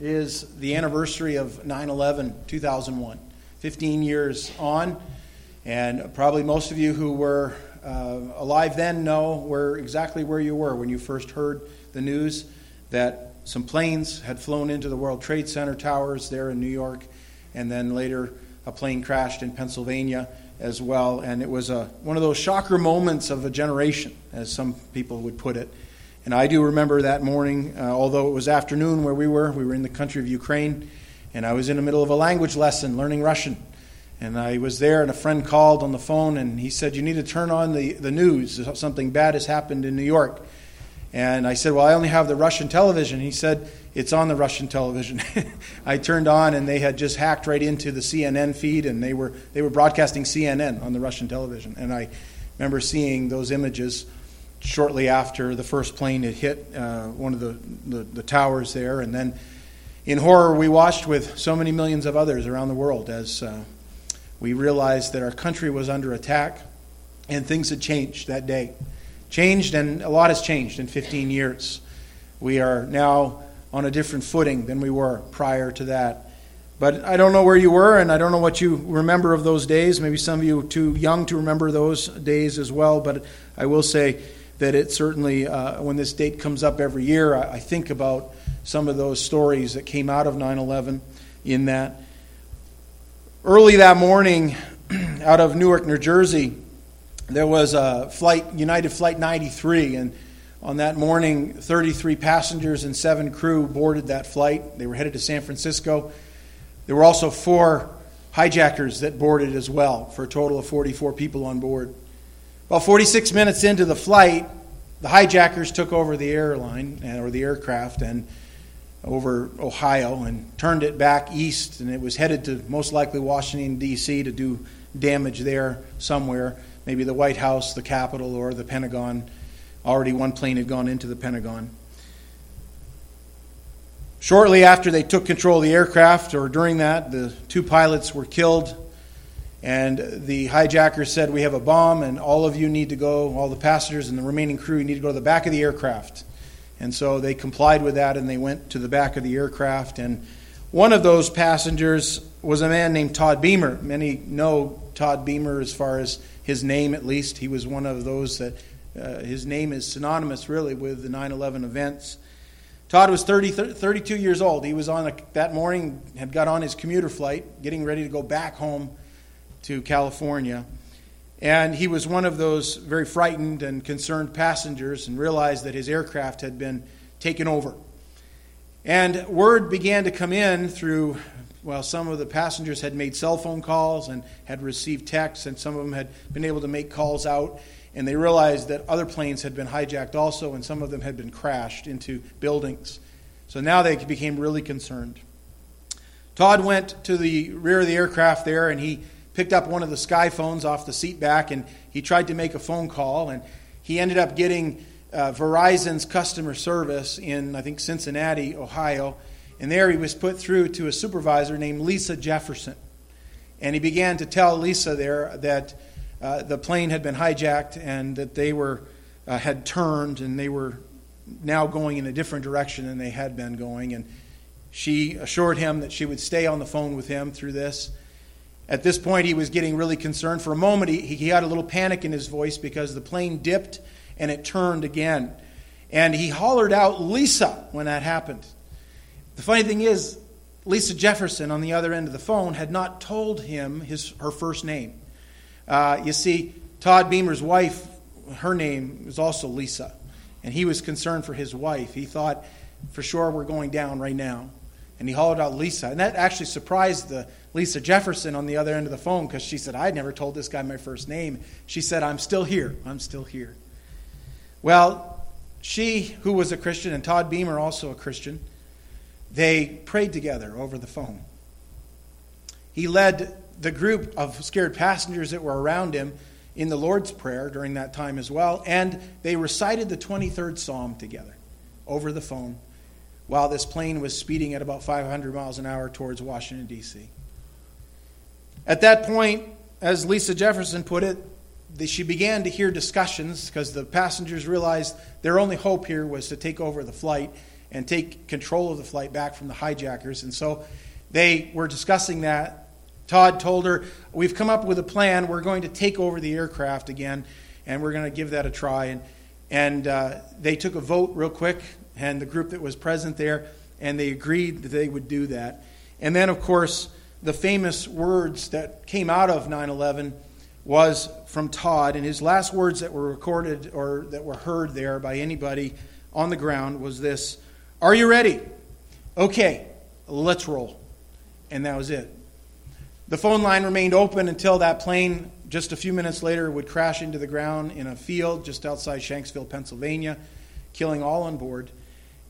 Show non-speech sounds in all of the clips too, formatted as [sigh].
is the anniversary of 9 11 2001. 15 years on, and probably most of you who were uh, alive then know where exactly where you were when you first heard the news that some planes had flown into the World Trade Center towers there in New York, and then later a plane crashed in Pennsylvania as well. And it was a, one of those shocker moments of a generation, as some people would put it. And I do remember that morning, uh, although it was afternoon where we were, we were in the country of Ukraine, and I was in the middle of a language lesson learning Russian. And I was there, and a friend called on the phone, and he said, You need to turn on the, the news. Something bad has happened in New York. And I said, Well, I only have the Russian television. He said, It's on the Russian television. [laughs] I turned on, and they had just hacked right into the CNN feed, and they were, they were broadcasting CNN on the Russian television. And I remember seeing those images shortly after the first plane had hit uh, one of the, the, the towers there. And then in horror, we watched with so many millions of others around the world as uh, we realized that our country was under attack and things had changed that day changed, and a lot has changed in 15 years. We are now on a different footing than we were prior to that. But I don't know where you were, and I don't know what you remember of those days. Maybe some of you too young to remember those days as well. But I will say that it certainly, uh, when this date comes up every year, I, I think about some of those stories that came out of 9 11 in that. Early that morning, [clears throat] out of Newark, New Jersey, there was a flight, United Flight 93, and on that morning, 33 passengers and seven crew boarded that flight. They were headed to San Francisco. There were also four hijackers that boarded as well, for a total of 44 people on board. About 46 minutes into the flight, the hijackers took over the airline uh, or the aircraft and over Ohio and turned it back east, and it was headed to most likely Washington, D.C. to do damage there somewhere maybe the White House, the Capitol, or the Pentagon. Already one plane had gone into the Pentagon. Shortly after they took control of the aircraft, or during that, the two pilots were killed. And the hijackers said, We have a bomb, and all of you need to go, all the passengers and the remaining crew you need to go to the back of the aircraft. And so they complied with that and they went to the back of the aircraft. And one of those passengers was a man named Todd Beamer. Many know Todd Beamer as far as his name at least. He was one of those that uh, his name is synonymous really with the 9 11 events. Todd was 30, 32 years old. He was on a, that morning, had got on his commuter flight, getting ready to go back home to California. And he was one of those very frightened and concerned passengers and realized that his aircraft had been taken over. And word began to come in through well, some of the passengers had made cell phone calls and had received texts, and some of them had been able to make calls out. And they realized that other planes had been hijacked also, and some of them had been crashed into buildings. So now they became really concerned. Todd went to the rear of the aircraft there, and he picked up one of the sky phones off the seat back, and he tried to make a phone call, and he ended up getting uh, Verizon's customer service in, I think, Cincinnati, Ohio and there he was put through to a supervisor named Lisa Jefferson. And he began to tell Lisa there that uh, the plane had been hijacked and that they were, uh, had turned and they were now going in a different direction than they had been going. And she assured him that she would stay on the phone with him through this. At this point, he was getting really concerned. For a moment, he, he had a little panic in his voice because the plane dipped and it turned again. And he hollered out, Lisa, when that happened. The funny thing is, Lisa Jefferson on the other end of the phone had not told him his, her first name. Uh, you see, Todd Beamer's wife, her name was also Lisa, and he was concerned for his wife. He thought, for sure, we're going down right now. And he hollered out Lisa. And that actually surprised the Lisa Jefferson on the other end of the phone because she said, I'd never told this guy my first name. She said, I'm still here. I'm still here. Well, she, who was a Christian, and Todd Beamer, also a Christian, they prayed together over the phone. He led the group of scared passengers that were around him in the Lord's Prayer during that time as well, and they recited the 23rd Psalm together over the phone while this plane was speeding at about 500 miles an hour towards Washington, D.C. At that point, as Lisa Jefferson put it, she began to hear discussions because the passengers realized their only hope here was to take over the flight and take control of the flight back from the hijackers. And so they were discussing that. Todd told her, We've come up with a plan. We're going to take over the aircraft again, and we're going to give that a try. And, and uh, they took a vote real quick, and the group that was present there, and they agreed that they would do that. And then, of course, the famous words that came out of 9 11 was from Todd, and his last words that were recorded or that were heard there by anybody on the ground was this Are you ready? Okay, let's roll. And that was it. The phone line remained open until that plane, just a few minutes later, would crash into the ground in a field just outside Shanksville, Pennsylvania, killing all on board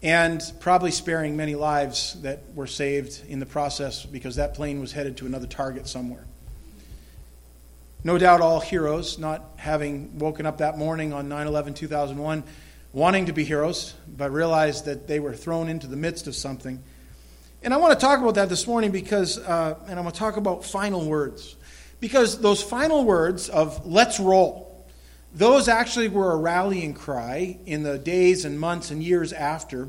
and probably sparing many lives that were saved in the process because that plane was headed to another target somewhere. No doubt all heroes, not having woken up that morning on 9 11 2001 wanting to be heroes, but realized that they were thrown into the midst of something. And I want to talk about that this morning because, uh, and I'm going to talk about final words. Because those final words of let's roll, those actually were a rallying cry in the days and months and years after.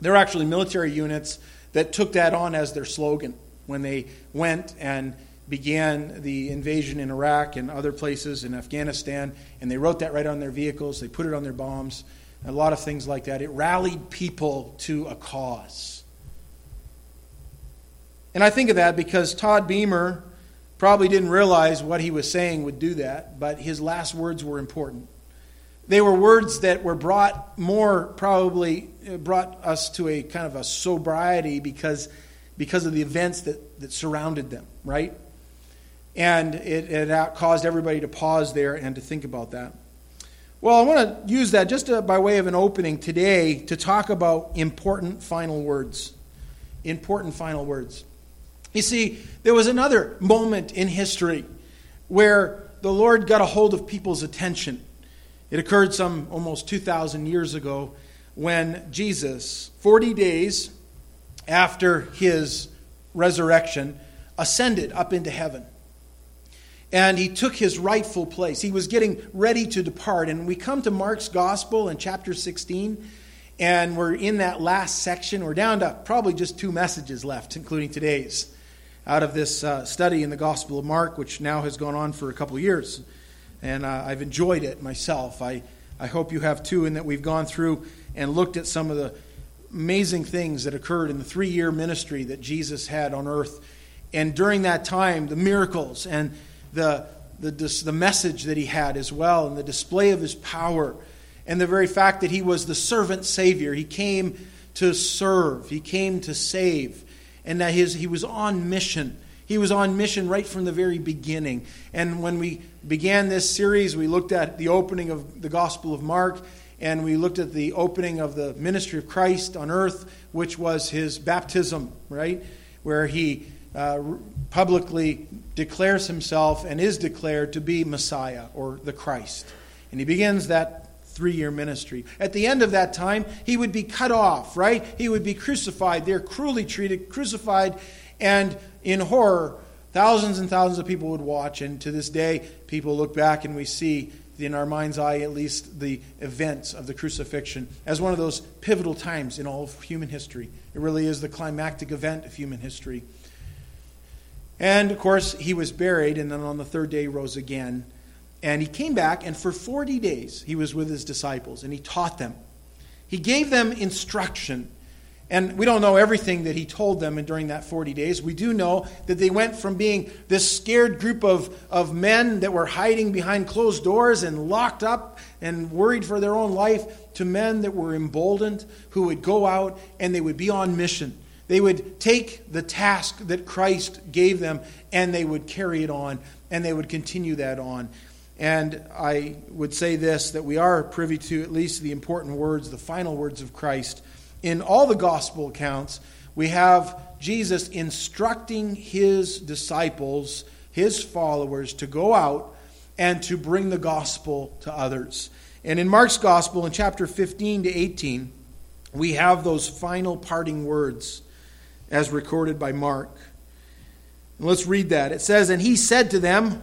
There were actually military units that took that on as their slogan when they went and began the invasion in Iraq and other places in Afghanistan. And they wrote that right on their vehicles, they put it on their bombs, a lot of things like that. It rallied people to a cause. And I think of that because Todd Beamer probably didn't realize what he was saying would do that, but his last words were important. They were words that were brought more, probably uh, brought us to a kind of a sobriety because, because of the events that, that surrounded them, right? And it, it caused everybody to pause there and to think about that. Well, I want to use that just to, by way of an opening today to talk about important final words. Important final words. You see, there was another moment in history where the Lord got a hold of people's attention. It occurred some almost 2,000 years ago when Jesus, 40 days after his resurrection, ascended up into heaven. And he took his rightful place. He was getting ready to depart. And we come to Mark's gospel in chapter 16, and we're in that last section. We're down to probably just two messages left, including today's out of this uh, study in the Gospel of Mark, which now has gone on for a couple years. And uh, I've enjoyed it myself. I, I hope you have too, in that we've gone through and looked at some of the amazing things that occurred in the three year ministry that Jesus had on earth. And during that time, the miracles and the, the, the message that he had as well, and the display of his power, and the very fact that he was the servant Savior. He came to serve, he came to save and that his, he was on mission. He was on mission right from the very beginning. And when we began this series, we looked at the opening of the Gospel of Mark, and we looked at the opening of the ministry of Christ on earth, which was his baptism, right? Where he uh, publicly declares himself and is declared to be Messiah or the Christ. And he begins that three year ministry. At the end of that time, he would be cut off, right? He would be crucified. They're cruelly treated, crucified, and in horror, thousands and thousands of people would watch. And to this day, people look back and we see, in our mind's eye at least, the events of the crucifixion as one of those pivotal times in all of human history. It really is the climactic event of human history. And of course, he was buried, and then on the third day rose again. And he came back, and for 40 days he was with his disciples, and he taught them. He gave them instruction. And we don't know everything that he told them and during that 40 days. We do know that they went from being this scared group of, of men that were hiding behind closed doors and locked up and worried for their own life to men that were emboldened who would go out and they would be on mission. They would take the task that Christ gave them and they would carry it on and they would continue that on. And I would say this that we are privy to at least the important words, the final words of Christ. In all the gospel accounts, we have Jesus instructing his disciples, his followers, to go out and to bring the gospel to others. And in Mark's gospel, in chapter 15 to 18, we have those final parting words as recorded by Mark. And let's read that. It says, And he said to them,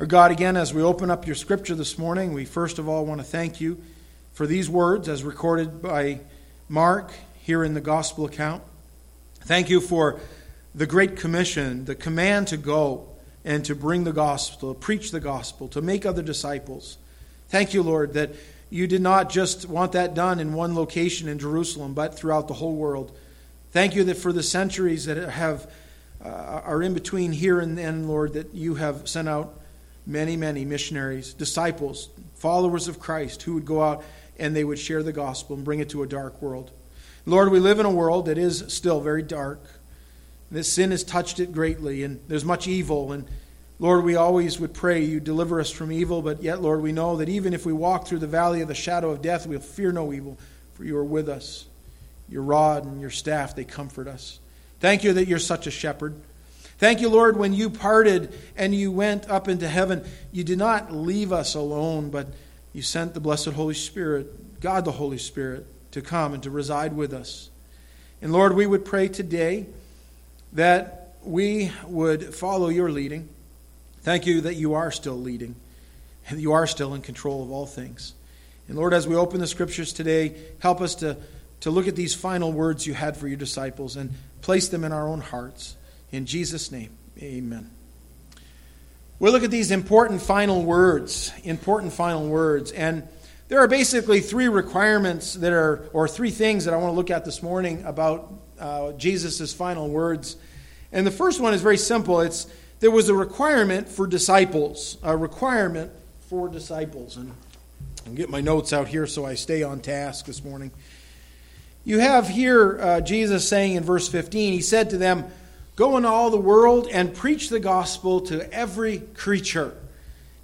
Our God, again, as we open up your scripture this morning, we first of all want to thank you for these words as recorded by Mark here in the gospel account. Thank you for the Great Commission, the command to go and to bring the gospel, to preach the gospel, to make other disciples. Thank you, Lord, that you did not just want that done in one location in Jerusalem, but throughout the whole world. Thank you that for the centuries that have uh, are in between here and then, Lord, that you have sent out many, many missionaries, disciples, followers of Christ who would go out and they would share the gospel and bring it to a dark world. Lord, we live in a world that is still very dark. This sin has touched it greatly, and there's much evil. And Lord, we always would pray you deliver us from evil, but yet, Lord, we know that even if we walk through the valley of the shadow of death, we'll fear no evil, for you are with us. Your rod and your staff, they comfort us. Thank you that you're such a shepherd. Thank you, Lord, when you parted and you went up into heaven, you did not leave us alone, but you sent the blessed Holy Spirit, God the Holy Spirit, to come and to reside with us. And Lord, we would pray today that we would follow your leading. Thank you that you are still leading and you are still in control of all things. And Lord, as we open the scriptures today, help us to, to look at these final words you had for your disciples and place them in our own hearts. In Jesus' name, amen. We'll look at these important final words, important final words. And there are basically three requirements that are, or three things that I want to look at this morning about uh, Jesus' final words. And the first one is very simple. It's there was a requirement for disciples, a requirement for disciples. And I'll get my notes out here so I stay on task this morning. You have here uh, Jesus saying in verse 15, He said to them, Go into all the world and preach the gospel to every creature.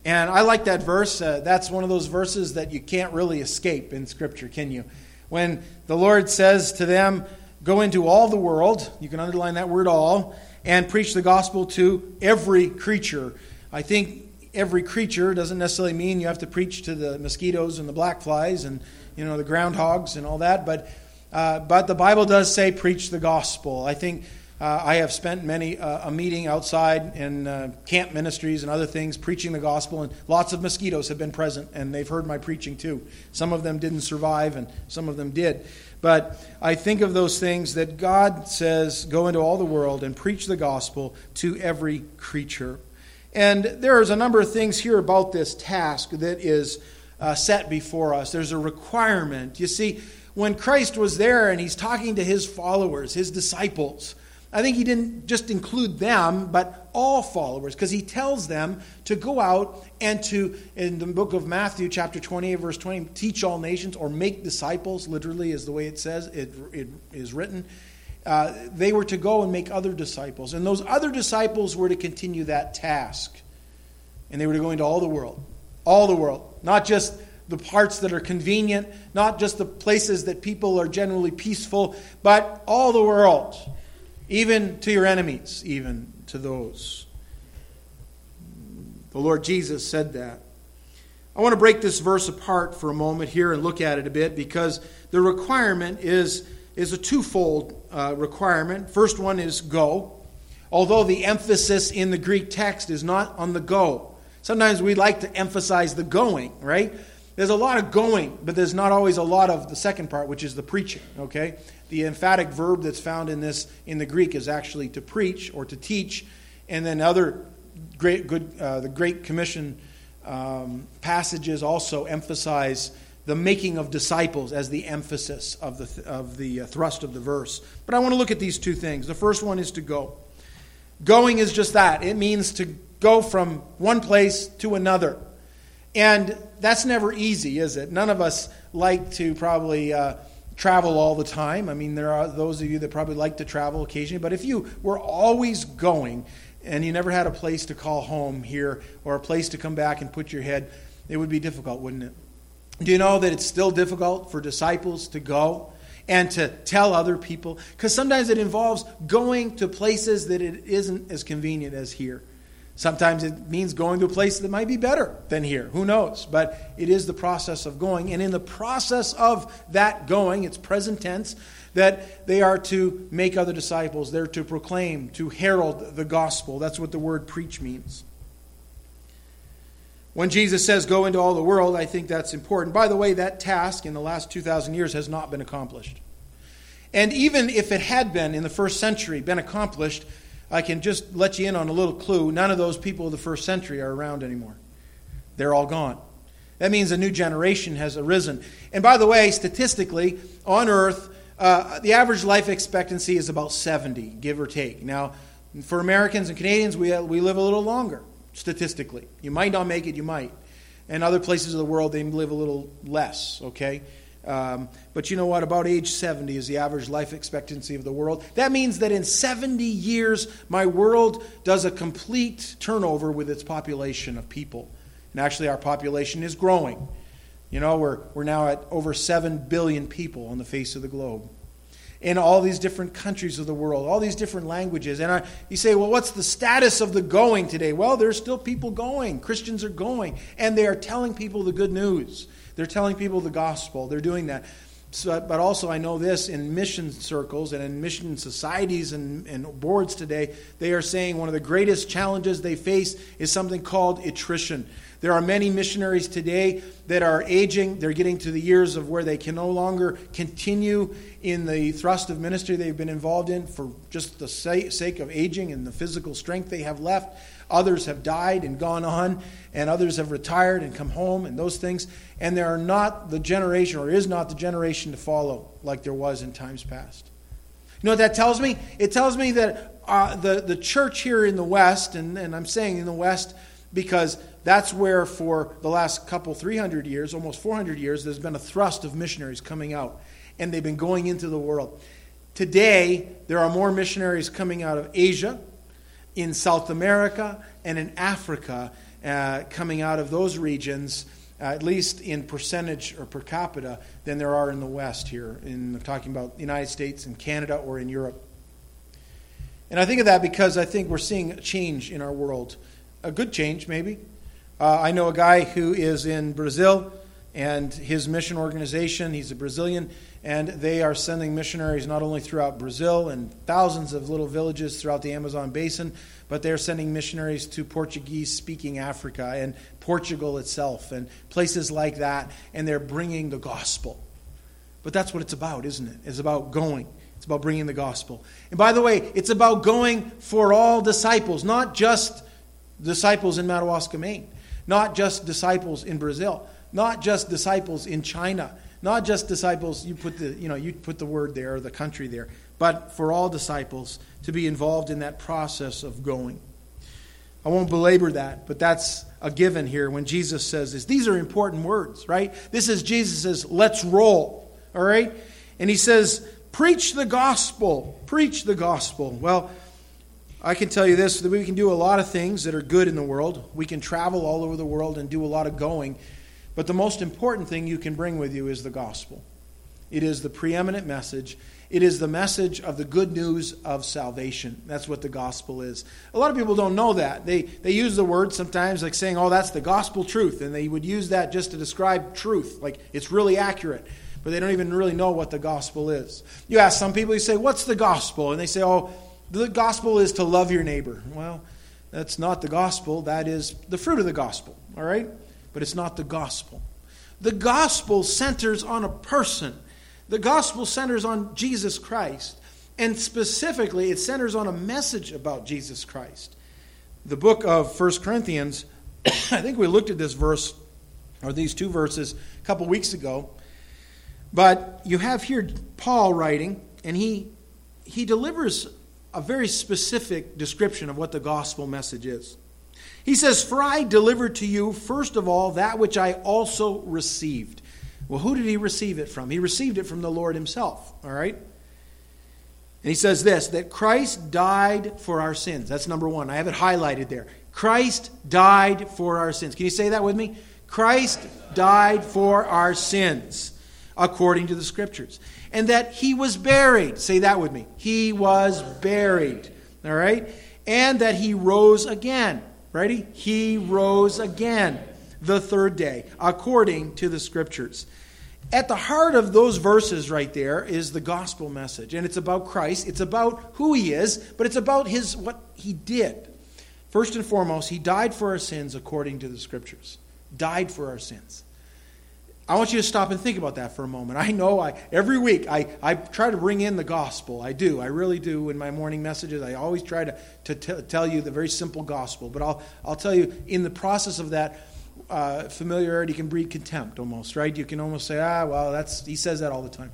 And I like that verse. Uh, that's one of those verses that you can't really escape in Scripture, can you? When the Lord says to them, Go into all the world, you can underline that word all, and preach the gospel to every creature. I think every creature doesn't necessarily mean you have to preach to the mosquitoes and the black flies and you know the groundhogs and all that, but uh, but the Bible does say preach the gospel. I think uh, I have spent many uh, a meeting outside in uh, camp ministries and other things preaching the gospel, and lots of mosquitoes have been present, and they've heard my preaching too. Some of them didn't survive, and some of them did. But I think of those things that God says go into all the world and preach the gospel to every creature. And there is a number of things here about this task that is uh, set before us. There's a requirement. You see, when Christ was there and he's talking to his followers, his disciples, I think he didn't just include them, but all followers, because he tells them to go out and to, in the book of Matthew, chapter 28, verse 20, teach all nations or make disciples, literally is the way it says, it, it is written. Uh, they were to go and make other disciples. And those other disciples were to continue that task. And they were to go into all the world. All the world. Not just the parts that are convenient, not just the places that people are generally peaceful, but all the world even to your enemies, even to those. The Lord Jesus said that. I want to break this verse apart for a moment here and look at it a bit because the requirement is, is a twofold uh, requirement. First one is go, although the emphasis in the Greek text is not on the go. Sometimes we like to emphasize the going, right? There's a lot of going, but there's not always a lot of the second part, which is the preaching, okay? The emphatic verb that's found in this in the Greek is actually to preach or to teach, and then other great good uh, the Great Commission um, passages also emphasize the making of disciples as the emphasis of the of the uh, thrust of the verse. But I want to look at these two things. The first one is to go. Going is just that. It means to go from one place to another. And that's never easy, is it? None of us like to probably uh, travel all the time. I mean, there are those of you that probably like to travel occasionally, but if you were always going and you never had a place to call home here or a place to come back and put your head, it would be difficult, wouldn't it? Do you know that it's still difficult for disciples to go and to tell other people? Because sometimes it involves going to places that it isn't as convenient as here. Sometimes it means going to a place that might be better than here. Who knows? But it is the process of going. And in the process of that going, it's present tense, that they are to make other disciples. They're to proclaim, to herald the gospel. That's what the word preach means. When Jesus says, go into all the world, I think that's important. By the way, that task in the last 2,000 years has not been accomplished. And even if it had been in the first century, been accomplished, I can just let you in on a little clue. None of those people of the first century are around anymore. They're all gone. That means a new generation has arisen. And by the way, statistically, on Earth, uh, the average life expectancy is about 70, give or take. Now, for Americans and Canadians, we, we live a little longer, statistically. You might not make it, you might. And other places of the world, they live a little less, okay? Um, but you know what? About age 70 is the average life expectancy of the world. That means that in 70 years, my world does a complete turnover with its population of people. And actually, our population is growing. You know, we're, we're now at over 7 billion people on the face of the globe. In all these different countries of the world, all these different languages. And I, you say, well, what's the status of the going today? Well, there's still people going. Christians are going. And they are telling people the good news. They're telling people the gospel. They're doing that. So, but also, I know this in mission circles and in mission societies and, and boards today, they are saying one of the greatest challenges they face is something called attrition. There are many missionaries today that are aging. They're getting to the years of where they can no longer continue in the thrust of ministry they've been involved in for just the sake of aging and the physical strength they have left. Others have died and gone on, and others have retired and come home, and those things. And there are not the generation, or is not the generation to follow like there was in times past. You know what that tells me? It tells me that uh, the, the church here in the West, and, and I'm saying in the West because that's where for the last couple, 300 years, almost 400 years, there's been a thrust of missionaries coming out, and they've been going into the world. Today, there are more missionaries coming out of Asia in South America and in Africa uh, coming out of those regions, uh, at least in percentage or per capita, than there are in the West here, in talking about the United States and Canada or in Europe. And I think of that because I think we're seeing a change in our world. A good change, maybe. Uh, I know a guy who is in Brazil and his mission organization, he's a Brazilian, and they are sending missionaries not only throughout Brazil and thousands of little villages throughout the Amazon basin, but they're sending missionaries to Portuguese speaking Africa and Portugal itself and places like that, and they're bringing the gospel. But that's what it's about, isn't it? It's about going. It's about bringing the gospel. And by the way, it's about going for all disciples, not just disciples in Madawaska, Maine, not just disciples in Brazil, not just disciples in China, not just disciples, you put the, you know, you put the word there, or the country there, but for all disciples to be involved in that process of going. I won't belabor that, but that's a given here when Jesus says this. These are important words, right? This is Jesus says, let's roll, all right? And he says, preach the gospel, preach the gospel. Well, I can tell you this that we can do a lot of things that are good in the world. We can travel all over the world and do a lot of going. But the most important thing you can bring with you is the gospel. It is the preeminent message. It is the message of the good news of salvation. That's what the gospel is. A lot of people don't know that. They, they use the word sometimes like saying, oh, that's the gospel truth. And they would use that just to describe truth, like it's really accurate. But they don't even really know what the gospel is. You ask some people, you say, what's the gospel? And they say, oh, the gospel is to love your neighbor. Well, that's not the gospel. That is the fruit of the gospel, all right? But it's not the gospel. The gospel centers on a person, the gospel centers on Jesus Christ. And specifically, it centers on a message about Jesus Christ. The book of 1 Corinthians, [coughs] I think we looked at this verse, or these two verses, a couple weeks ago. But you have here Paul writing, and he, he delivers a very specific description of what the gospel message is. He says, For I delivered to you, first of all, that which I also received. Well, who did he receive it from? He received it from the Lord himself, all right? And he says this that Christ died for our sins. That's number one. I have it highlighted there. Christ died for our sins. Can you say that with me? Christ died for our sins according to the scriptures. And that he was buried. Say that with me. He was buried. All right? And that he rose again. Ready? He rose again the third day according to the scriptures. At the heart of those verses right there is the gospel message. And it's about Christ. It's about who he is, but it's about his what he did. First and foremost, he died for our sins according to the scriptures. Died for our sins. I want you to stop and think about that for a moment. I know I every week I, I try to bring in the gospel. I do. I really do in my morning messages. I always try to, to t- tell you the very simple gospel. But I'll, I'll tell you, in the process of that, uh, familiarity can breed contempt almost, right? You can almost say, ah, well, that's he says that all the time.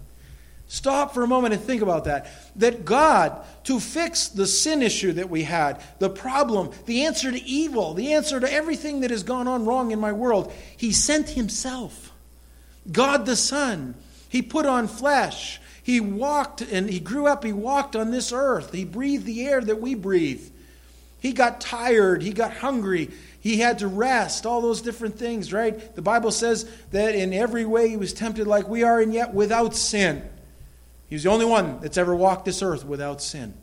Stop for a moment and think about that. That God, to fix the sin issue that we had, the problem, the answer to evil, the answer to everything that has gone on wrong in my world, He sent Himself. God the Son. He put on flesh. He walked and he grew up. He walked on this earth. He breathed the air that we breathe. He got tired. He got hungry. He had to rest. All those different things, right? The Bible says that in every way he was tempted like we are, and yet without sin. He was the only one that's ever walked this earth without sin.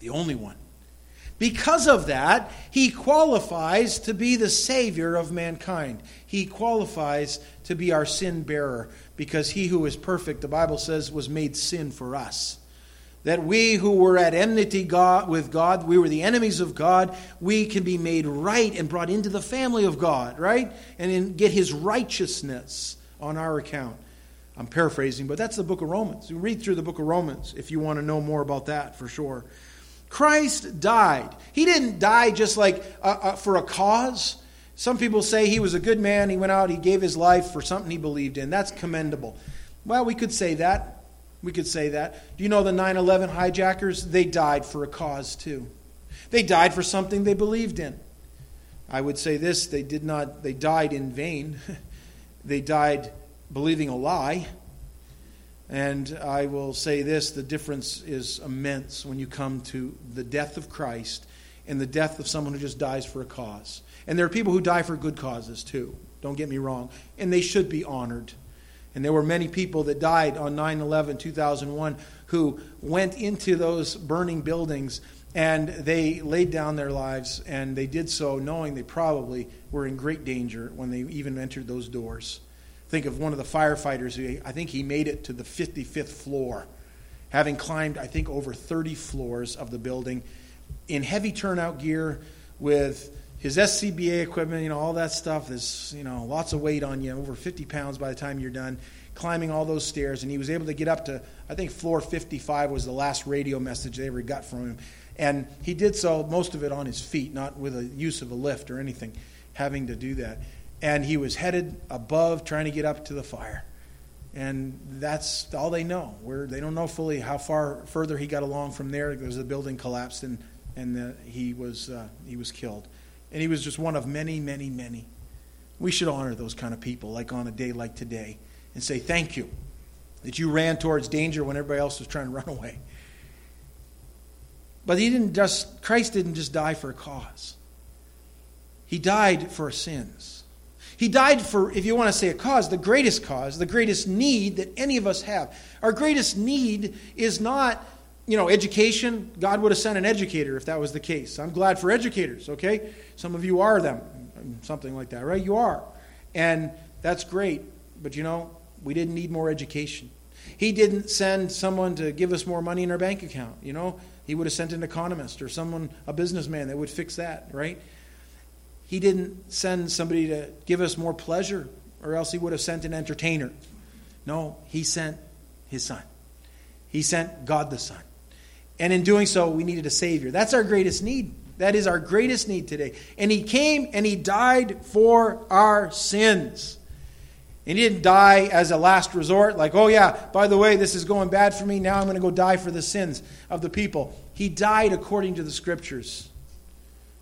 The only one. Because of that, he qualifies to be the Savior of mankind. He qualifies to be our sin bearer because he who is perfect, the Bible says, was made sin for us. That we who were at enmity God, with God, we were the enemies of God, we can be made right and brought into the family of God, right? And in, get his righteousness on our account. I'm paraphrasing, but that's the book of Romans. You read through the book of Romans if you want to know more about that for sure. Christ died. He didn't die just like uh, uh, for a cause. Some people say he was a good man. He went out, he gave his life for something he believed in. That's commendable. Well, we could say that. We could say that. Do you know the 9 11 hijackers? They died for a cause too. They died for something they believed in. I would say this they did not, they died in vain. [laughs] they died believing a lie. And I will say this the difference is immense when you come to the death of Christ and the death of someone who just dies for a cause. And there are people who die for good causes too, don't get me wrong, and they should be honored. And there were many people that died on 9 11 2001 who went into those burning buildings and they laid down their lives, and they did so knowing they probably were in great danger when they even entered those doors. Think of one of the firefighters who I think he made it to the 55th floor, having climbed, I think, over 30 floors of the building in heavy turnout gear with his SCBA equipment, you know, all that stuff. There's, you know, lots of weight on you, over 50 pounds by the time you're done climbing all those stairs. And he was able to get up to, I think, floor 55 was the last radio message they ever got from him. And he did so, most of it on his feet, not with a use of a lift or anything, having to do that and he was headed above trying to get up to the fire. And that's all they know. Where they don't know fully how far further he got along from there because the building collapsed and, and the, he, was, uh, he was killed. And he was just one of many, many, many. We should honor those kind of people, like on a day like today, and say thank you that you ran towards danger when everybody else was trying to [laughs] run away. But he didn't just, Christ didn't just die for a cause. He died for sins. He died for, if you want to say a cause, the greatest cause, the greatest need that any of us have. Our greatest need is not, you know, education. God would have sent an educator if that was the case. I'm glad for educators, okay? Some of you are them, something like that, right? You are. And that's great. But you know, we didn't need more education. He didn't send someone to give us more money in our bank account, you know? He would have sent an economist or someone, a businessman that would fix that, right? He didn't send somebody to give us more pleasure, or else he would have sent an entertainer. No, he sent his son. He sent God the Son. And in doing so, we needed a Savior. That's our greatest need. That is our greatest need today. And he came and he died for our sins. And he didn't die as a last resort, like, oh, yeah, by the way, this is going bad for me. Now I'm going to go die for the sins of the people. He died according to the scriptures.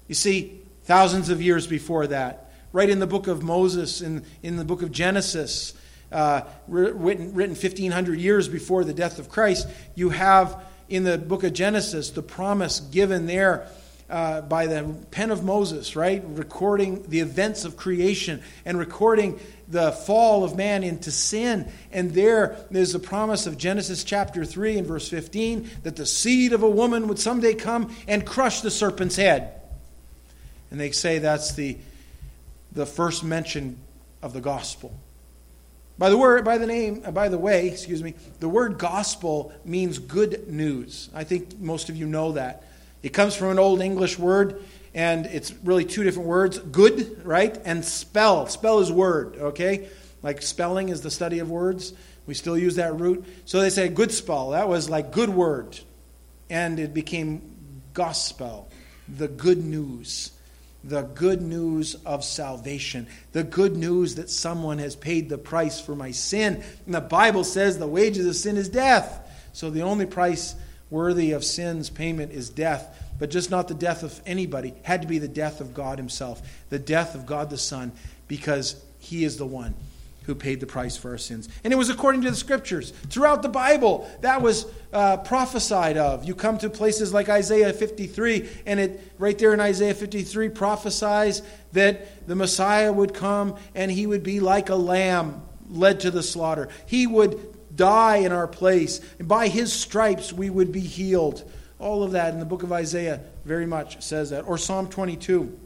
You see, thousands of years before that. Right in the book of Moses, in, in the book of Genesis, uh, written, written 1,500 years before the death of Christ, you have in the book of Genesis the promise given there uh, by the pen of Moses, right? Recording the events of creation and recording the fall of man into sin. And there is the promise of Genesis chapter 3 and verse 15 that the seed of a woman would someday come and crush the serpent's head. And they say that's the, the first mention of the gospel. By the word, by the name, uh, by the way, excuse me, the word gospel means good news. I think most of you know that. It comes from an old English word, and it's really two different words good, right? And spell. Spell is word, okay? Like spelling is the study of words. We still use that root. So they say good spell. That was like good word. And it became gospel, the good news. The good news of salvation. The good news that someone has paid the price for my sin. And the Bible says the wages of sin is death. So the only price worthy of sin's payment is death, but just not the death of anybody. It had to be the death of God Himself, the death of God the Son, because He is the one who paid the price for our sins. And it was according to the scriptures. Throughout the Bible, that was uh, prophesied of. You come to places like Isaiah 53, and it right there in Isaiah 53 prophesies that the Messiah would come and he would be like a lamb led to the slaughter. He would die in our place. And by his stripes we would be healed. All of that in the book of Isaiah very much says that. Or Psalm 22,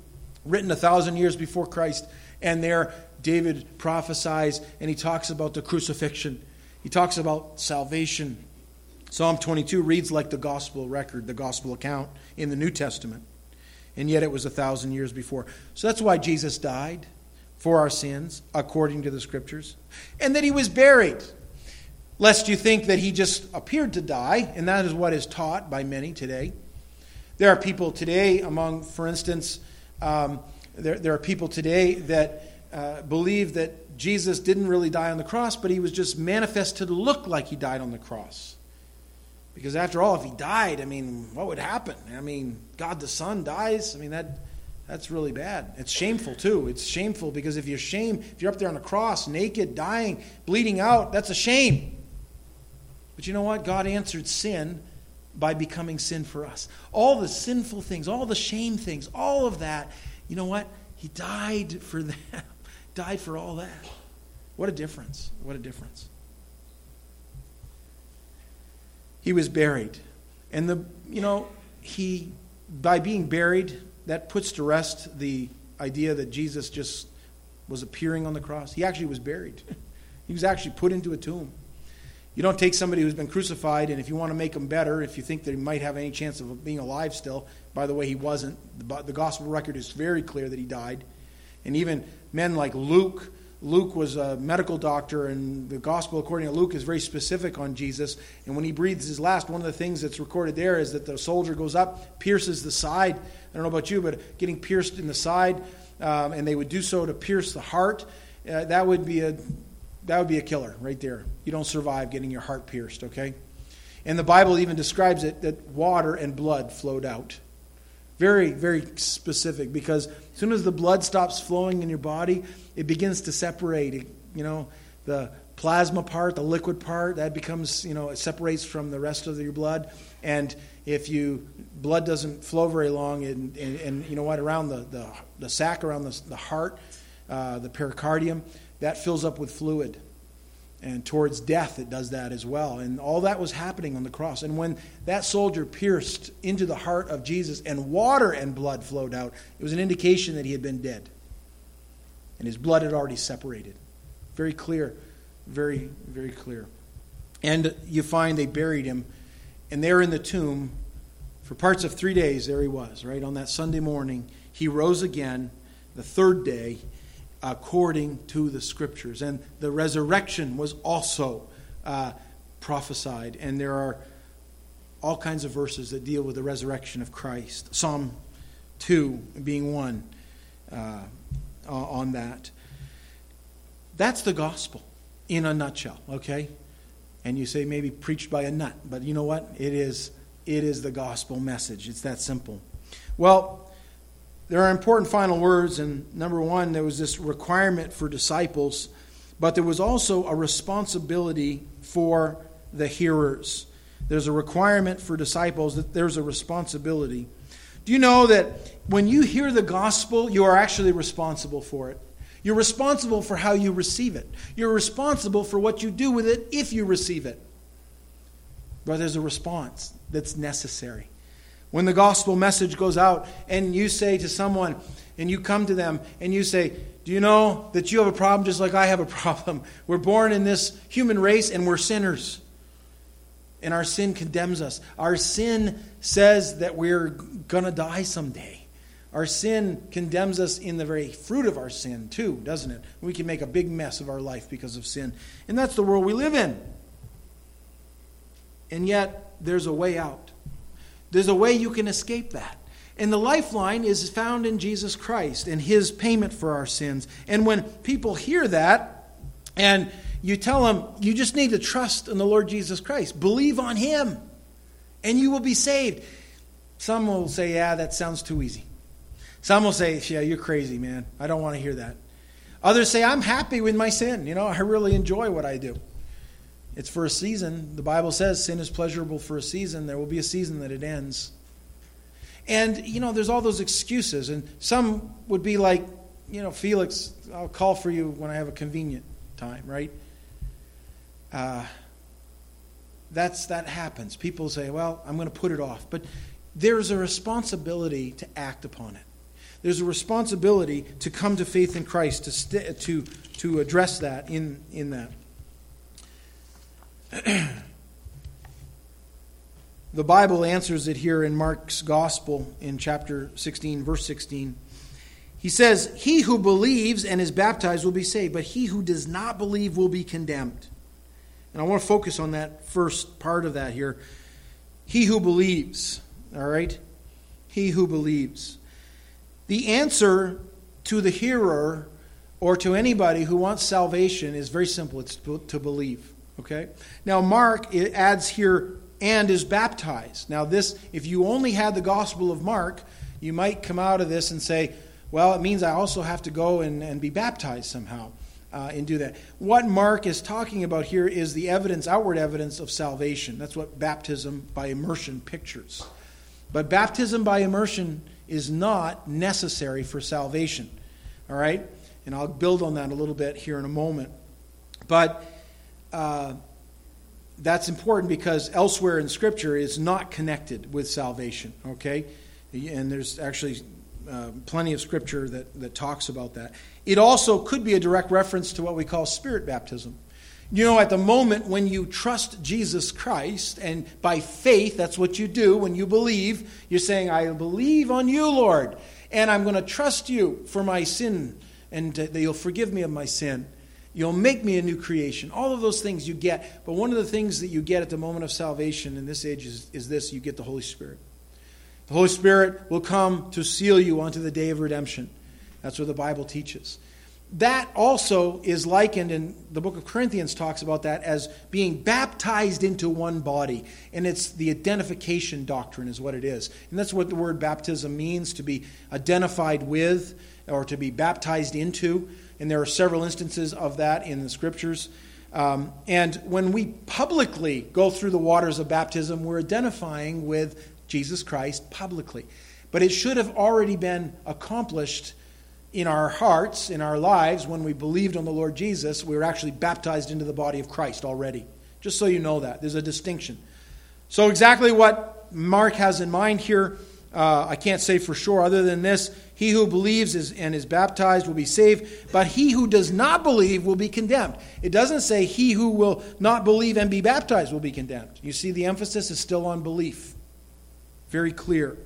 written a thousand years before Christ. And there David prophesies and he talks about the crucifixion, he talks about salvation. Psalm 22 reads like the gospel record, the gospel account in the New Testament. And yet it was a thousand years before. So that's why Jesus died for our sins, according to the scriptures, and that he was buried lest you think that he just appeared to die, and that is what is taught by many today. There are people today, among, for instance, um, there, there are people today that uh, believe that Jesus didn't really die on the cross, but he was just manifested to look like he died on the cross. Because after all, if he died, I mean, what would happen? I mean, God the Son dies. I mean, that that's really bad. It's shameful too. It's shameful because if you're shame, if you're up there on the cross, naked, dying, bleeding out, that's a shame. But you know what? God answered sin by becoming sin for us. All the sinful things, all the shame things, all of that, you know what? He died for [laughs] them, died for all that. What a difference. What a difference. He was buried. And the you know, he by being buried, that puts to rest the idea that Jesus just was appearing on the cross. He actually was buried. [laughs] he was actually put into a tomb. You don't take somebody who's been crucified, and if you want to make them better, if you think they might have any chance of being alive still, by the way, he wasn't. The, the gospel record is very clear that he died. And even men like Luke, Luke was a medical doctor, and the gospel, according to Luke, is very specific on Jesus. And when he breathes his last, one of the things that's recorded there is that the soldier goes up, pierces the side. I don't know about you, but getting pierced in the side, um, and they would do so to pierce the heart. Uh, that would be a that would be a killer right there. You don't survive getting your heart pierced, okay? And the Bible even describes it that water and blood flowed out. Very, very specific because as soon as the blood stops flowing in your body, it begins to separate. you know, the plasma part, the liquid part, that becomes, you know, it separates from the rest of your blood. And if you blood doesn't flow very long, and, and, and you know what, around the, the, the sac around the, the heart, uh, the pericardium, that fills up with fluid. And towards death, it does that as well. And all that was happening on the cross. And when that soldier pierced into the heart of Jesus and water and blood flowed out, it was an indication that he had been dead. And his blood had already separated. Very clear. Very, very clear. And you find they buried him. And there in the tomb, for parts of three days, there he was, right? On that Sunday morning, he rose again the third day according to the scriptures. And the resurrection was also uh, prophesied. And there are all kinds of verses that deal with the resurrection of Christ. Psalm 2 being one uh, on that. That's the gospel in a nutshell, okay? And you say maybe preached by a nut, but you know what? It is it is the gospel message. It's that simple. Well, there are important final words, and number one, there was this requirement for disciples, but there was also a responsibility for the hearers. There's a requirement for disciples that there's a responsibility. Do you know that when you hear the gospel, you are actually responsible for it? You're responsible for how you receive it. You're responsible for what you do with it if you receive it. But there's a response that's necessary. When the gospel message goes out and you say to someone, and you come to them and you say, Do you know that you have a problem just like I have a [laughs] problem? We're born in this human race and we're sinners. And our sin condemns us. Our sin says that we're going to die someday. Our sin condemns us in the very fruit of our sin, too, doesn't it? We can make a big mess of our life because of sin. And that's the world we live in. And yet, there's a way out. There's a way you can escape that. And the lifeline is found in Jesus Christ and his payment for our sins. And when people hear that, and you tell them, you just need to trust in the Lord Jesus Christ, believe on him, and you will be saved. Some will say, yeah, that sounds too easy. Some will say, Yeah, you're crazy, man. I don't want to hear that. Others say, I'm happy with my sin. You know, I really enjoy what I do. It's for a season. The Bible says sin is pleasurable for a season. There will be a season that it ends. And, you know, there's all those excuses. And some would be like, you know, Felix, I'll call for you when I have a convenient time, right? Uh, that's that happens. People say, "Well, I'm going to put it off," but there's a responsibility to act upon it. There's a responsibility to come to faith in Christ, to, st- to, to address that in, in that. [clears throat] the Bible answers it here in Mark's Gospel in chapter 16, verse 16. He says, He who believes and is baptized will be saved, but he who does not believe will be condemned. And I want to focus on that first part of that here. He who believes, all right? He who believes. The answer to the hearer or to anybody who wants salvation is very simple it's to believe. Okay? Now, Mark it adds here, and is baptized. Now, this, if you only had the Gospel of Mark, you might come out of this and say, well, it means I also have to go and, and be baptized somehow uh, and do that. What Mark is talking about here is the evidence, outward evidence of salvation. That's what baptism by immersion pictures. But baptism by immersion is not necessary for salvation. All right? And I'll build on that a little bit here in a moment. But uh, that's important because elsewhere in Scripture is not connected with salvation. Okay? And there's actually uh, plenty of Scripture that, that talks about that. It also could be a direct reference to what we call spirit baptism. You know, at the moment when you trust Jesus Christ, and by faith, that's what you do when you believe, you're saying, I believe on you, Lord, and I'm going to trust you for my sin, and that you'll forgive me of my sin. You'll make me a new creation. All of those things you get. But one of the things that you get at the moment of salvation in this age is, is this you get the Holy Spirit. The Holy Spirit will come to seal you unto the day of redemption. That's what the Bible teaches that also is likened in the book of Corinthians talks about that as being baptized into one body. And it's the identification doctrine, is what it is. And that's what the word baptism means to be identified with or to be baptized into. And there are several instances of that in the scriptures. Um, and when we publicly go through the waters of baptism, we're identifying with Jesus Christ publicly. But it should have already been accomplished in our hearts, in our lives, when we believed on the Lord Jesus, we were actually baptized into the body of Christ already. Just so you know that. There's a distinction. So, exactly what Mark has in mind here, uh, I can't say for sure, other than this he who believes is, and is baptized will be saved, but he who does not believe will be condemned. It doesn't say he who will not believe and be baptized will be condemned. You see, the emphasis is still on belief. Very clear.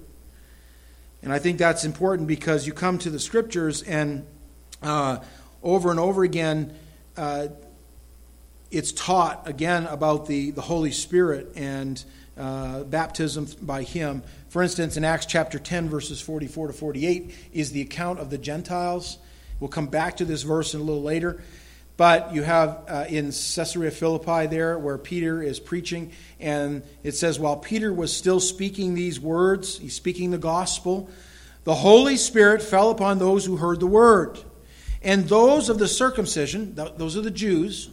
And I think that's important because you come to the scriptures and uh, over and over again, uh, it's taught again about the, the Holy Spirit and uh, baptism by Him. For instance, in Acts chapter 10, verses 44 to 48, is the account of the Gentiles. We'll come back to this verse in a little later. But you have uh, in Caesarea Philippi there where Peter is preaching, and it says, While Peter was still speaking these words, he's speaking the gospel, the Holy Spirit fell upon those who heard the word. And those of the circumcision, those are the Jews,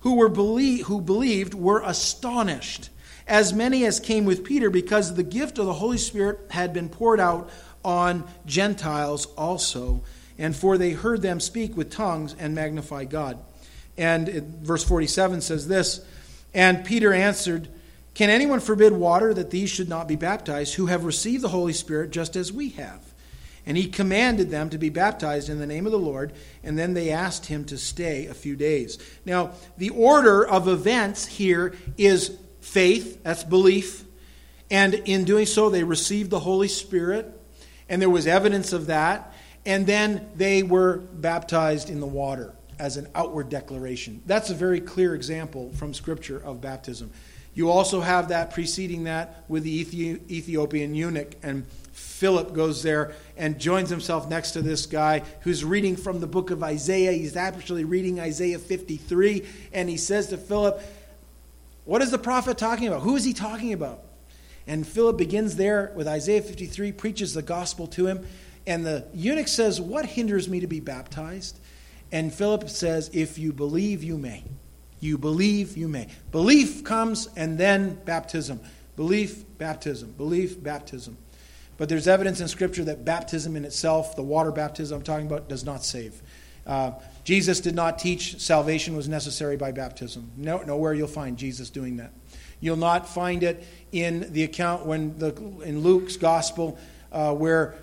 who, were belie- who believed were astonished as many as came with Peter, because the gift of the Holy Spirit had been poured out on Gentiles also. And for they heard them speak with tongues and magnify God. And it, verse 47 says this And Peter answered, Can anyone forbid water that these should not be baptized, who have received the Holy Spirit just as we have? And he commanded them to be baptized in the name of the Lord, and then they asked him to stay a few days. Now, the order of events here is faith, that's belief, and in doing so, they received the Holy Spirit, and there was evidence of that, and then they were baptized in the water as an outward declaration. That's a very clear example from Scripture of baptism. You also have that preceding that with the Ethiopian eunuch, and Philip goes there and joins himself next to this guy who's reading from the book of Isaiah. He's actually reading Isaiah 53, and he says to Philip, What is the prophet talking about? Who is he talking about? And Philip begins there with Isaiah 53, preaches the gospel to him, and the eunuch says, What hinders me to be baptized? And Philip says, If you believe, you may. You believe, you may. Belief comes and then baptism. Belief, baptism. Belief, baptism. But there's evidence in Scripture that baptism in itself, the water baptism I'm talking about, does not save. Uh, Jesus did not teach salvation was necessary by baptism. No, nowhere you'll find Jesus doing that. You'll not find it in the account when the in Luke's gospel uh, where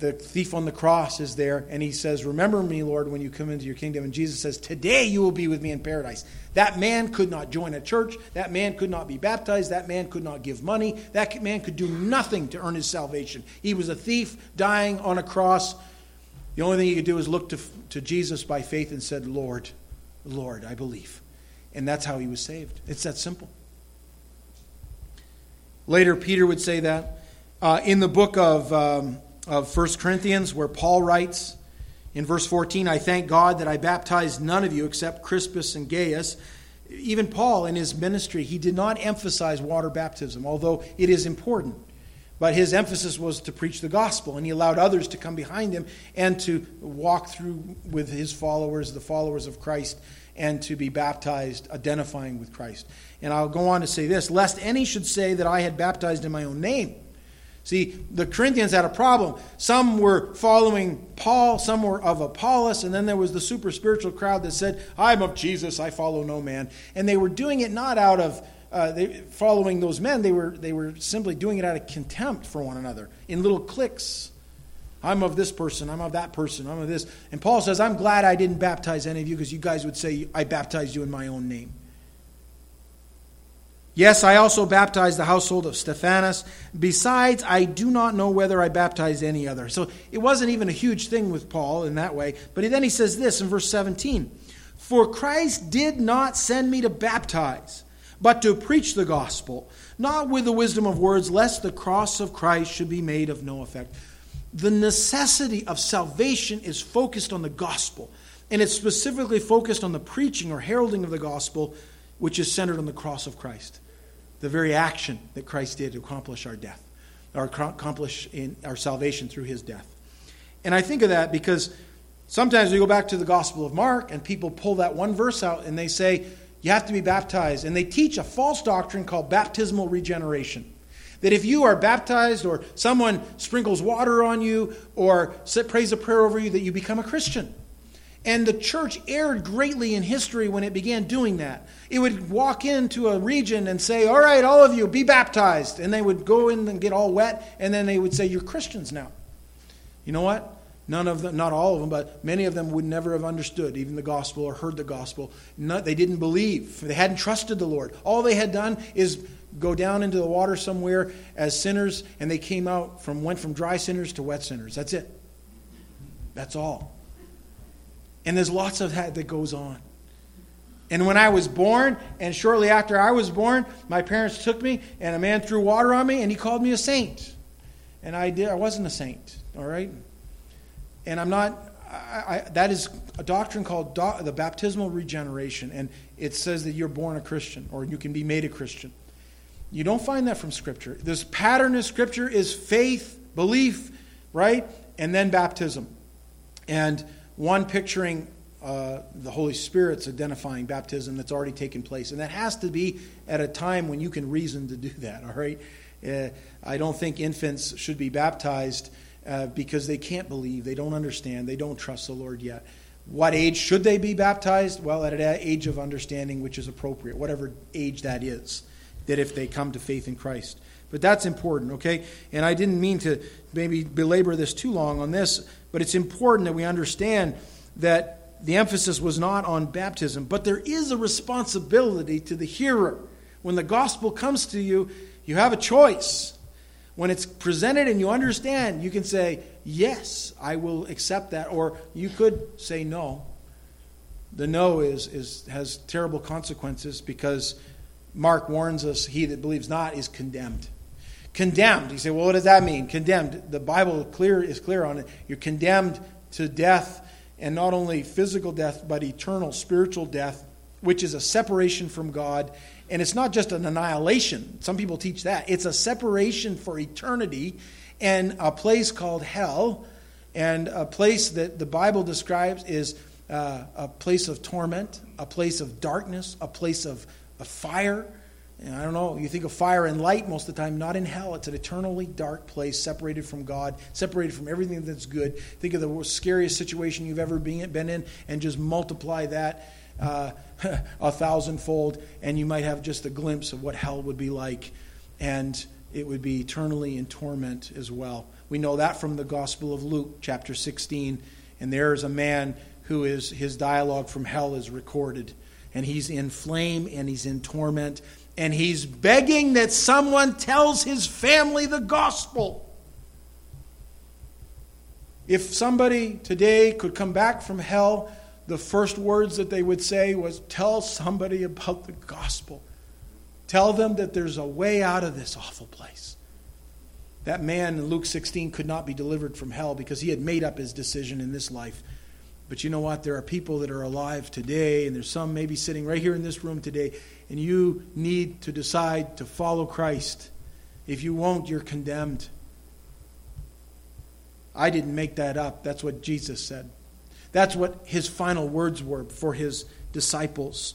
the thief on the cross is there and he says, Remember me, Lord, when you come into your kingdom. And Jesus says, Today you will be with me in paradise. That man could not join a church. That man could not be baptized. That man could not give money. That man could do nothing to earn his salvation. He was a thief dying on a cross. The only thing he could do is look to, to Jesus by faith and said, Lord, Lord, I believe. And that's how he was saved. It's that simple. Later, Peter would say that. Uh, in the book of. Um, of 1 Corinthians where Paul writes in verse 14, I thank God that I baptized none of you except Crispus and Gaius. Even Paul, in his ministry, he did not emphasize water baptism, although it is important. But his emphasis was to preach the gospel, and he allowed others to come behind him and to walk through with his followers, the followers of Christ, and to be baptized, identifying with Christ. And I'll go on to say this lest any should say that I had baptized in my own name. See, the Corinthians had a problem. Some were following Paul, some were of Apollos, and then there was the super spiritual crowd that said, I'm of Jesus, I follow no man. And they were doing it not out of uh, they, following those men, they were, they were simply doing it out of contempt for one another in little cliques. I'm of this person, I'm of that person, I'm of this. And Paul says, I'm glad I didn't baptize any of you because you guys would say, I baptized you in my own name. Yes, I also baptized the household of Stephanas. Besides, I do not know whether I baptized any other. So it wasn't even a huge thing with Paul in that way. But then he says this in verse 17 For Christ did not send me to baptize, but to preach the gospel, not with the wisdom of words, lest the cross of Christ should be made of no effect. The necessity of salvation is focused on the gospel, and it's specifically focused on the preaching or heralding of the gospel which is centered on the cross of Christ, the very action that Christ did to accomplish our death, or accomplish in our salvation through his death. And I think of that because sometimes we go back to the Gospel of Mark and people pull that one verse out and they say, you have to be baptized. And they teach a false doctrine called baptismal regeneration. That if you are baptized or someone sprinkles water on you or prays a prayer over you, that you become a Christian. And the church erred greatly in history when it began doing that. It would walk into a region and say, All right, all of you, be baptized. And they would go in and get all wet, and then they would say, You're Christians now. You know what? None of them, not all of them, but many of them would never have understood even the gospel or heard the gospel. Not, they didn't believe. They hadn't trusted the Lord. All they had done is go down into the water somewhere as sinners, and they came out from went from dry sinners to wet sinners. That's it. That's all. And there's lots of that that goes on. And when I was born, and shortly after I was born, my parents took me, and a man threw water on me, and he called me a saint. And I did. I wasn't a saint. All right. And I'm not. I, I, that is a doctrine called do, the baptismal regeneration, and it says that you're born a Christian or you can be made a Christian. You don't find that from Scripture. This pattern of Scripture is faith, belief, right, and then baptism. And one picturing uh, the Holy Spirit's identifying baptism that's already taken place. And that has to be at a time when you can reason to do that, all right? Uh, I don't think infants should be baptized uh, because they can't believe, they don't understand, they don't trust the Lord yet. What age should they be baptized? Well, at an age of understanding which is appropriate, whatever age that is, that if they come to faith in Christ. But that's important, okay? And I didn't mean to maybe belabor this too long on this, but it's important that we understand that the emphasis was not on baptism, but there is a responsibility to the hearer. When the gospel comes to you, you have a choice. When it's presented and you understand, you can say, Yes, I will accept that. Or you could say no. The no is, is, has terrible consequences because Mark warns us he that believes not is condemned. Condemned. You say, well, what does that mean? Condemned. The Bible clear is clear on it. You're condemned to death, and not only physical death, but eternal spiritual death, which is a separation from God. And it's not just an annihilation. Some people teach that. It's a separation for eternity and a place called hell, and a place that the Bible describes is uh, a place of torment, a place of darkness, a place of, of fire. And I don't know, you think of fire and light most of the time, not in hell. It's an eternally dark place, separated from God, separated from everything that's good. Think of the scariest situation you've ever been in, and just multiply that uh, [laughs] a thousandfold, and you might have just a glimpse of what hell would be like. And it would be eternally in torment as well. We know that from the Gospel of Luke, chapter 16. And there is a man who is, his dialogue from hell is recorded. And he's in flame and he's in torment. And he's begging that someone tells his family the gospel. If somebody today could come back from hell, the first words that they would say was, Tell somebody about the gospel. Tell them that there's a way out of this awful place. That man in Luke 16 could not be delivered from hell because he had made up his decision in this life. But you know what? There are people that are alive today, and there's some maybe sitting right here in this room today, and you need to decide to follow Christ. If you won't, you're condemned. I didn't make that up. That's what Jesus said. That's what his final words were for his disciples.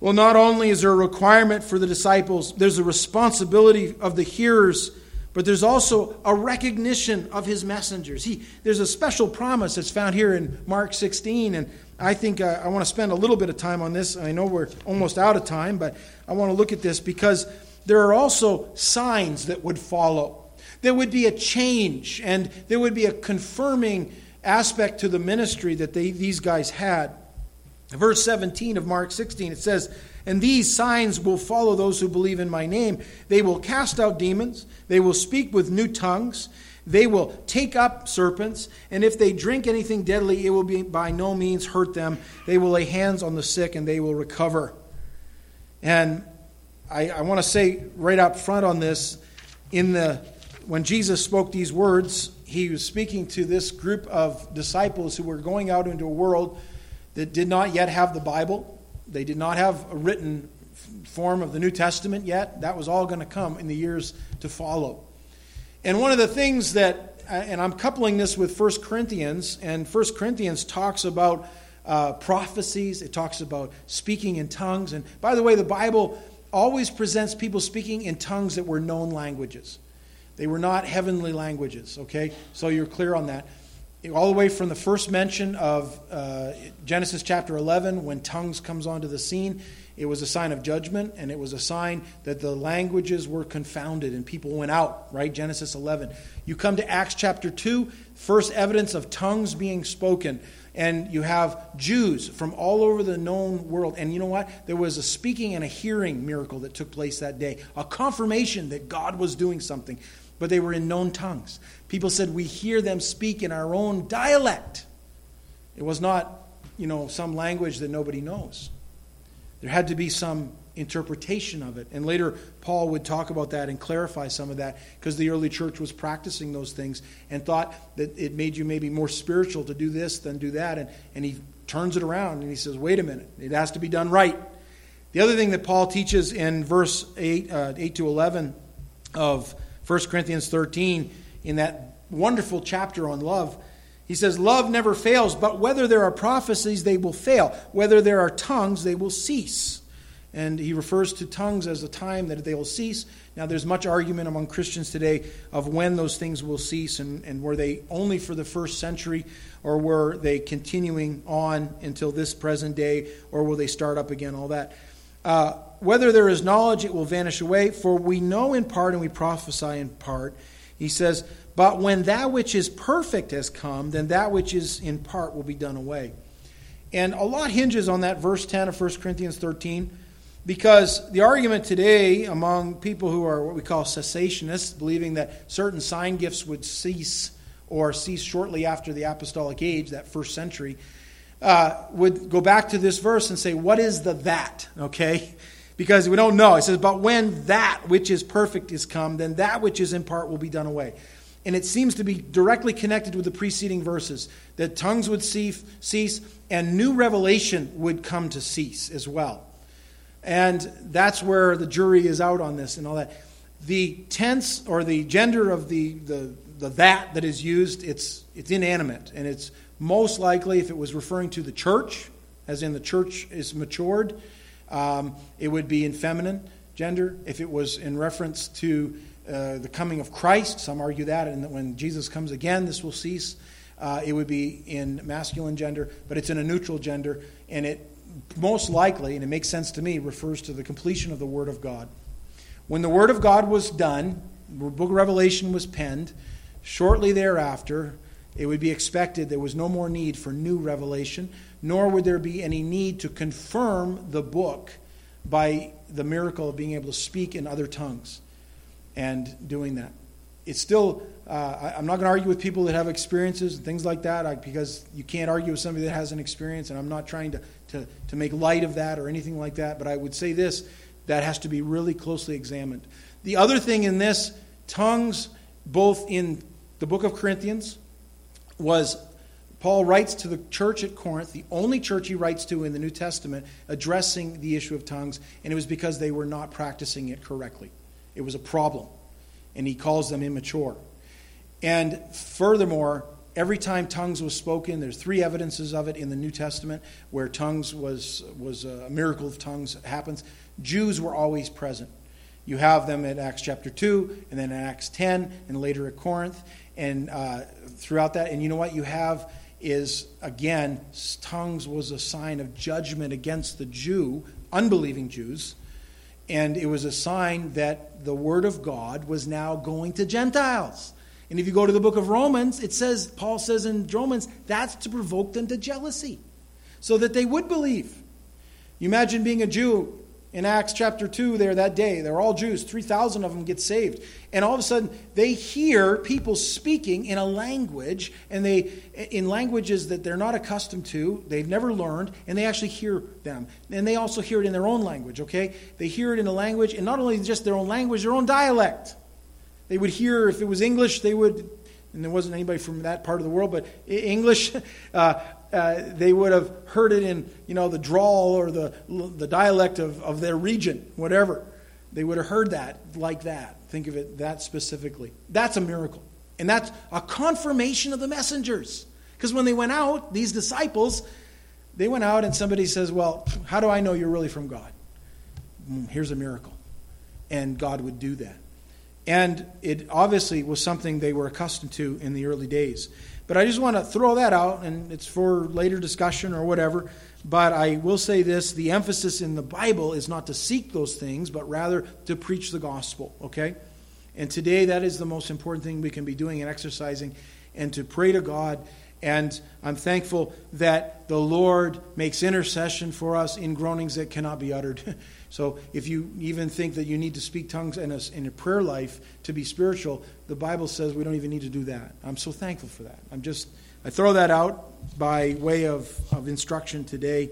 Well, not only is there a requirement for the disciples, there's a responsibility of the hearers, but there's also a recognition of his messengers. He, there's a special promise that's found here in Mark 16, and I think uh, I want to spend a little bit of time on this. I know we're almost out of time, but I want to look at this because there are also signs that would follow. There would be a change, and there would be a confirming aspect to the ministry that they, these guys had. Verse 17 of Mark 16, it says, And these signs will follow those who believe in my name. They will cast out demons, they will speak with new tongues, they will take up serpents, and if they drink anything deadly, it will be by no means hurt them. They will lay hands on the sick, and they will recover. And I, I want to say right up front on this, in the when Jesus spoke these words, he was speaking to this group of disciples who were going out into a world that did not yet have the Bible. They did not have a written form of the New Testament yet. That was all going to come in the years to follow. And one of the things that, uh, and I'm coupling this with 1 Corinthians, and 1 Corinthians talks about uh, prophecies, it talks about speaking in tongues. And by the way, the Bible always presents people speaking in tongues that were known languages. They were not heavenly languages, okay? So you're clear on that all the way from the first mention of uh, Genesis chapter 11, when tongues comes onto the scene, it was a sign of judgment, and it was a sign that the languages were confounded and people went out, right? Genesis 11. You come to Acts chapter 2, first evidence of tongues being spoken. And you have Jews from all over the known world. And you know what? There was a speaking and a hearing miracle that took place that day, a confirmation that God was doing something but they were in known tongues. People said, We hear them speak in our own dialect. It was not, you know, some language that nobody knows. There had to be some interpretation of it. And later, Paul would talk about that and clarify some of that because the early church was practicing those things and thought that it made you maybe more spiritual to do this than do that. And, and he turns it around and he says, wait a minute, it has to be done right. The other thing that Paul teaches in verse 8, uh, 8 to 11 of 1 Corinthians 13, in that wonderful chapter on love, He says, Love never fails, but whether there are prophecies, they will fail. Whether there are tongues, they will cease. And he refers to tongues as a time that they will cease. Now, there's much argument among Christians today of when those things will cease and, and were they only for the first century or were they continuing on until this present day or will they start up again, all that. Uh, whether there is knowledge, it will vanish away, for we know in part and we prophesy in part. He says, But when that which is perfect has come, then that which is in part will be done away. And a lot hinges on that verse 10 of 1 Corinthians 13, because the argument today among people who are what we call cessationists, believing that certain sign gifts would cease or cease shortly after the apostolic age, that first century, uh, would go back to this verse and say, What is the that? Okay? because we don't know. It says, But when that which is perfect is come, then that which is in part will be done away. And it seems to be directly connected with the preceding verses that tongues would cease and new revelation would come to cease as well. And that's where the jury is out on this and all that. The tense or the gender of the, the, the that that is used, it's, it's inanimate. And it's most likely, if it was referring to the church, as in the church is matured, um, it would be in feminine gender. If it was in reference to uh, the coming of Christ, some argue that, and that when Jesus comes again, this will cease. Uh, it would be in masculine gender, but it's in a neutral gender, and it most likely, and it makes sense to me, refers to the completion of the Word of God. When the Word of God was done, the book of Revelation was penned, shortly thereafter, it would be expected there was no more need for new revelation nor would there be any need to confirm the book by the miracle of being able to speak in other tongues and doing that. It's still, uh, I, am not going to argue with people that have experiences and things like that I, because you can't argue with somebody that has an experience, and I'm not trying to, to, to make light of that or anything like that, but I would say this that has to be really closely examined. The other thing in this, tongues, both in the book of Corinthians, was Paul writes to the church at Corinth, the only church he writes to in the New Testament, addressing the issue of tongues, and it was because they were not practicing it correctly. It was a problem, and he calls them immature. And furthermore, every time tongues was spoken, there's three evidences of it in the New Testament where tongues was, was uh, a miracle of tongues happens. Jews were always present. You have them at Acts chapter 2, and then in Acts 10, and later at Corinth, and uh, throughout that. And you know what? You have is again, tongues was a sign of judgment against the Jew, unbelieving Jews, and it was a sign that the word of God was now going to Gentiles. And if you go to the book of Romans, it says, Paul says in Romans, that's to provoke them to jealousy, so that they would believe. You imagine being a Jew in Acts chapter 2 there that day. They're all Jews. 3,000 of them get saved. And all of a sudden, they hear people speaking in a language, and they, in languages that they're not accustomed to, they've never learned, and they actually hear them. And they also hear it in their own language, okay? They hear it in a language, and not only just their own language, their own dialect. They would hear, if it was English, they would and there wasn't anybody from that part of the world, but English, [laughs] uh, uh, they would have heard it in you know the drawl or the the dialect of, of their region, whatever. They would have heard that like that. Think of it that specifically. That's a miracle, and that's a confirmation of the messengers. Because when they went out, these disciples, they went out, and somebody says, "Well, how do I know you're really from God?" Mm, here's a miracle, and God would do that. And it obviously was something they were accustomed to in the early days. But I just want to throw that out, and it's for later discussion or whatever. But I will say this the emphasis in the Bible is not to seek those things, but rather to preach the gospel, okay? And today, that is the most important thing we can be doing and exercising, and to pray to God. And I'm thankful that the Lord makes intercession for us in groanings that cannot be uttered. [laughs] So if you even think that you need to speak tongues in a, in a prayer life to be spiritual, the Bible says we don't even need to do that. I'm so thankful for that. I'm just, I throw that out by way of, of instruction today.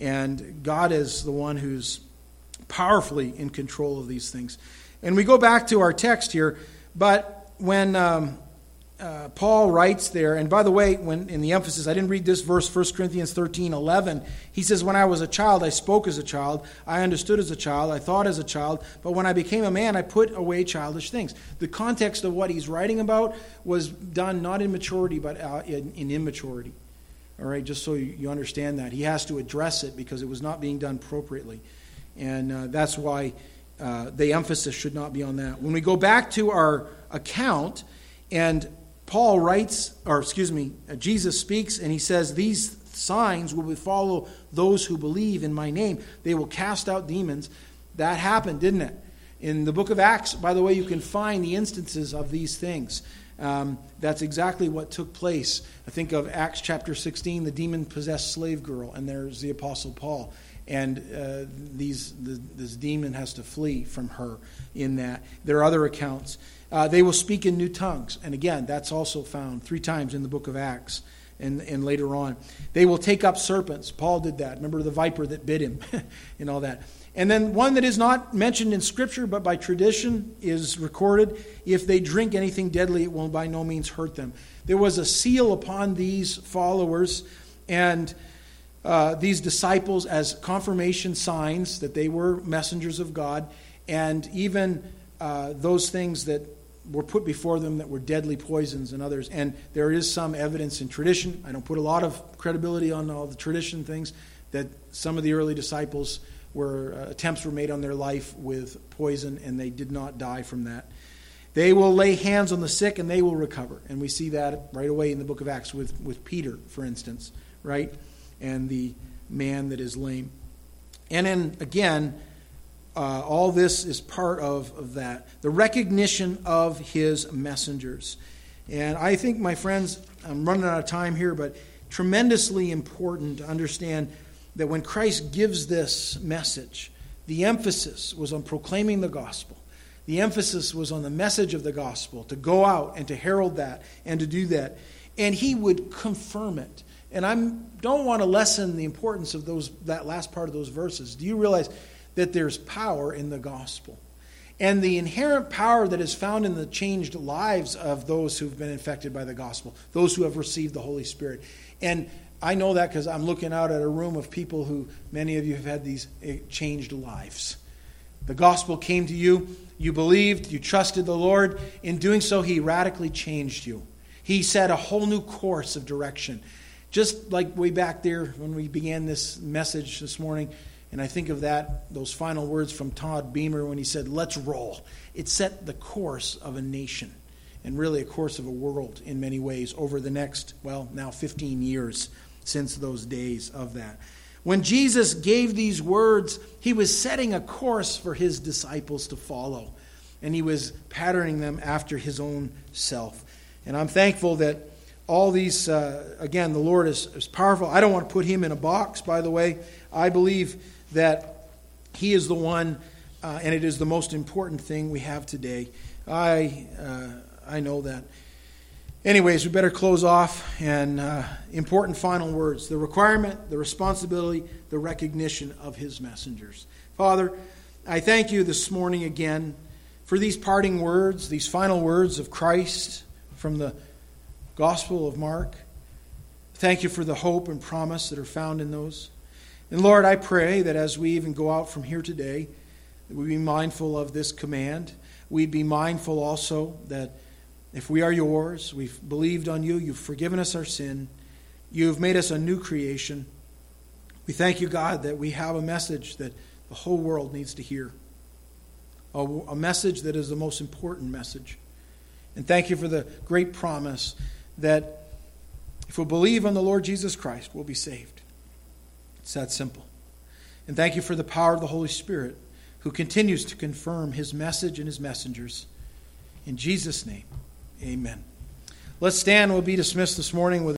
And God is the one who's powerfully in control of these things. And we go back to our text here, but when um, uh, Paul writes there, and by the way, when in the emphasis, I didn't read this verse, 1 Corinthians 13 11. He says, When I was a child, I spoke as a child, I understood as a child, I thought as a child, but when I became a man, I put away childish things. The context of what he's writing about was done not in maturity, but uh, in, in, immaturity. All right, just so you, understand that. He has to address it because it was not being done appropriately. And uh, that's why uh, the emphasis should not be on that. When we go back to our account, and Paul writes, or excuse me, Jesus speaks and he says, These signs will follow those who believe in my name. They will cast out demons. That happened, didn't it? In the book of Acts, by the way, you can find the instances of these things. Um, that's exactly what took place. I think of Acts chapter 16, the demon possessed slave girl, and there's the Apostle Paul. And uh, these, the, this demon has to flee from her in that. There are other accounts. Uh, they will speak in new tongues. And again, that's also found three times in the book of Acts and, and later on. They will take up serpents. Paul did that. Remember the viper that bit him [laughs] and all that. And then one that is not mentioned in Scripture but by tradition is recorded if they drink anything deadly, it will by no means hurt them. There was a seal upon these followers and uh, these disciples as confirmation signs that they were messengers of God, and even uh, those things that were put before them that were deadly poisons and others. And there is some evidence in tradition. I don't put a lot of credibility on all the tradition things that some of the early disciples were uh, attempts were made on their life with poison and they did not die from that. They will lay hands on the sick and they will recover. And we see that right away in the book of Acts with, with Peter, for instance, right? And the man that is lame. And then again, uh, all this is part of, of that. The recognition of his messengers. And I think, my friends, I'm running out of time here, but tremendously important to understand that when Christ gives this message, the emphasis was on proclaiming the gospel. The emphasis was on the message of the gospel, to go out and to herald that and to do that. And he would confirm it. And I don't want to lessen the importance of those, that last part of those verses. Do you realize that there's power in the gospel. And the inherent power that is found in the changed lives of those who've been infected by the gospel, those who have received the Holy Spirit. And I know that because I'm looking out at a room of people who, many of you have had these eh, changed lives. The gospel came to you, you believed, you trusted the Lord. In doing so, He radically changed you. He set a whole new course of direction. Just like way back there when we began this message this morning, and I think of that, those final words from Todd Beamer when he said, Let's roll. It set the course of a nation and really a course of a world in many ways over the next, well, now 15 years since those days of that. When Jesus gave these words, he was setting a course for his disciples to follow, and he was patterning them after his own self. And I'm thankful that all these, uh, again, the Lord is, is powerful. I don't want to put him in a box, by the way. I believe that He is the one, uh, and it is the most important thing we have today. I, uh, I know that. Anyways, we better close off. And uh, important final words the requirement, the responsibility, the recognition of His messengers. Father, I thank you this morning again for these parting words, these final words of Christ from the Gospel of Mark. Thank you for the hope and promise that are found in those. And Lord, I pray that as we even go out from here today, we be mindful of this command. We'd be mindful also that if we are yours, we've believed on you, you've forgiven us our sin, you've made us a new creation. We thank you, God, that we have a message that the whole world needs to hear. A, a message that is the most important message. And thank you for the great promise that if we believe on the Lord Jesus Christ, we'll be saved. It's that simple. And thank you for the power of the Holy Spirit who continues to confirm his message and his messengers. In Jesus' name, amen. Let's stand. We'll be dismissed this morning with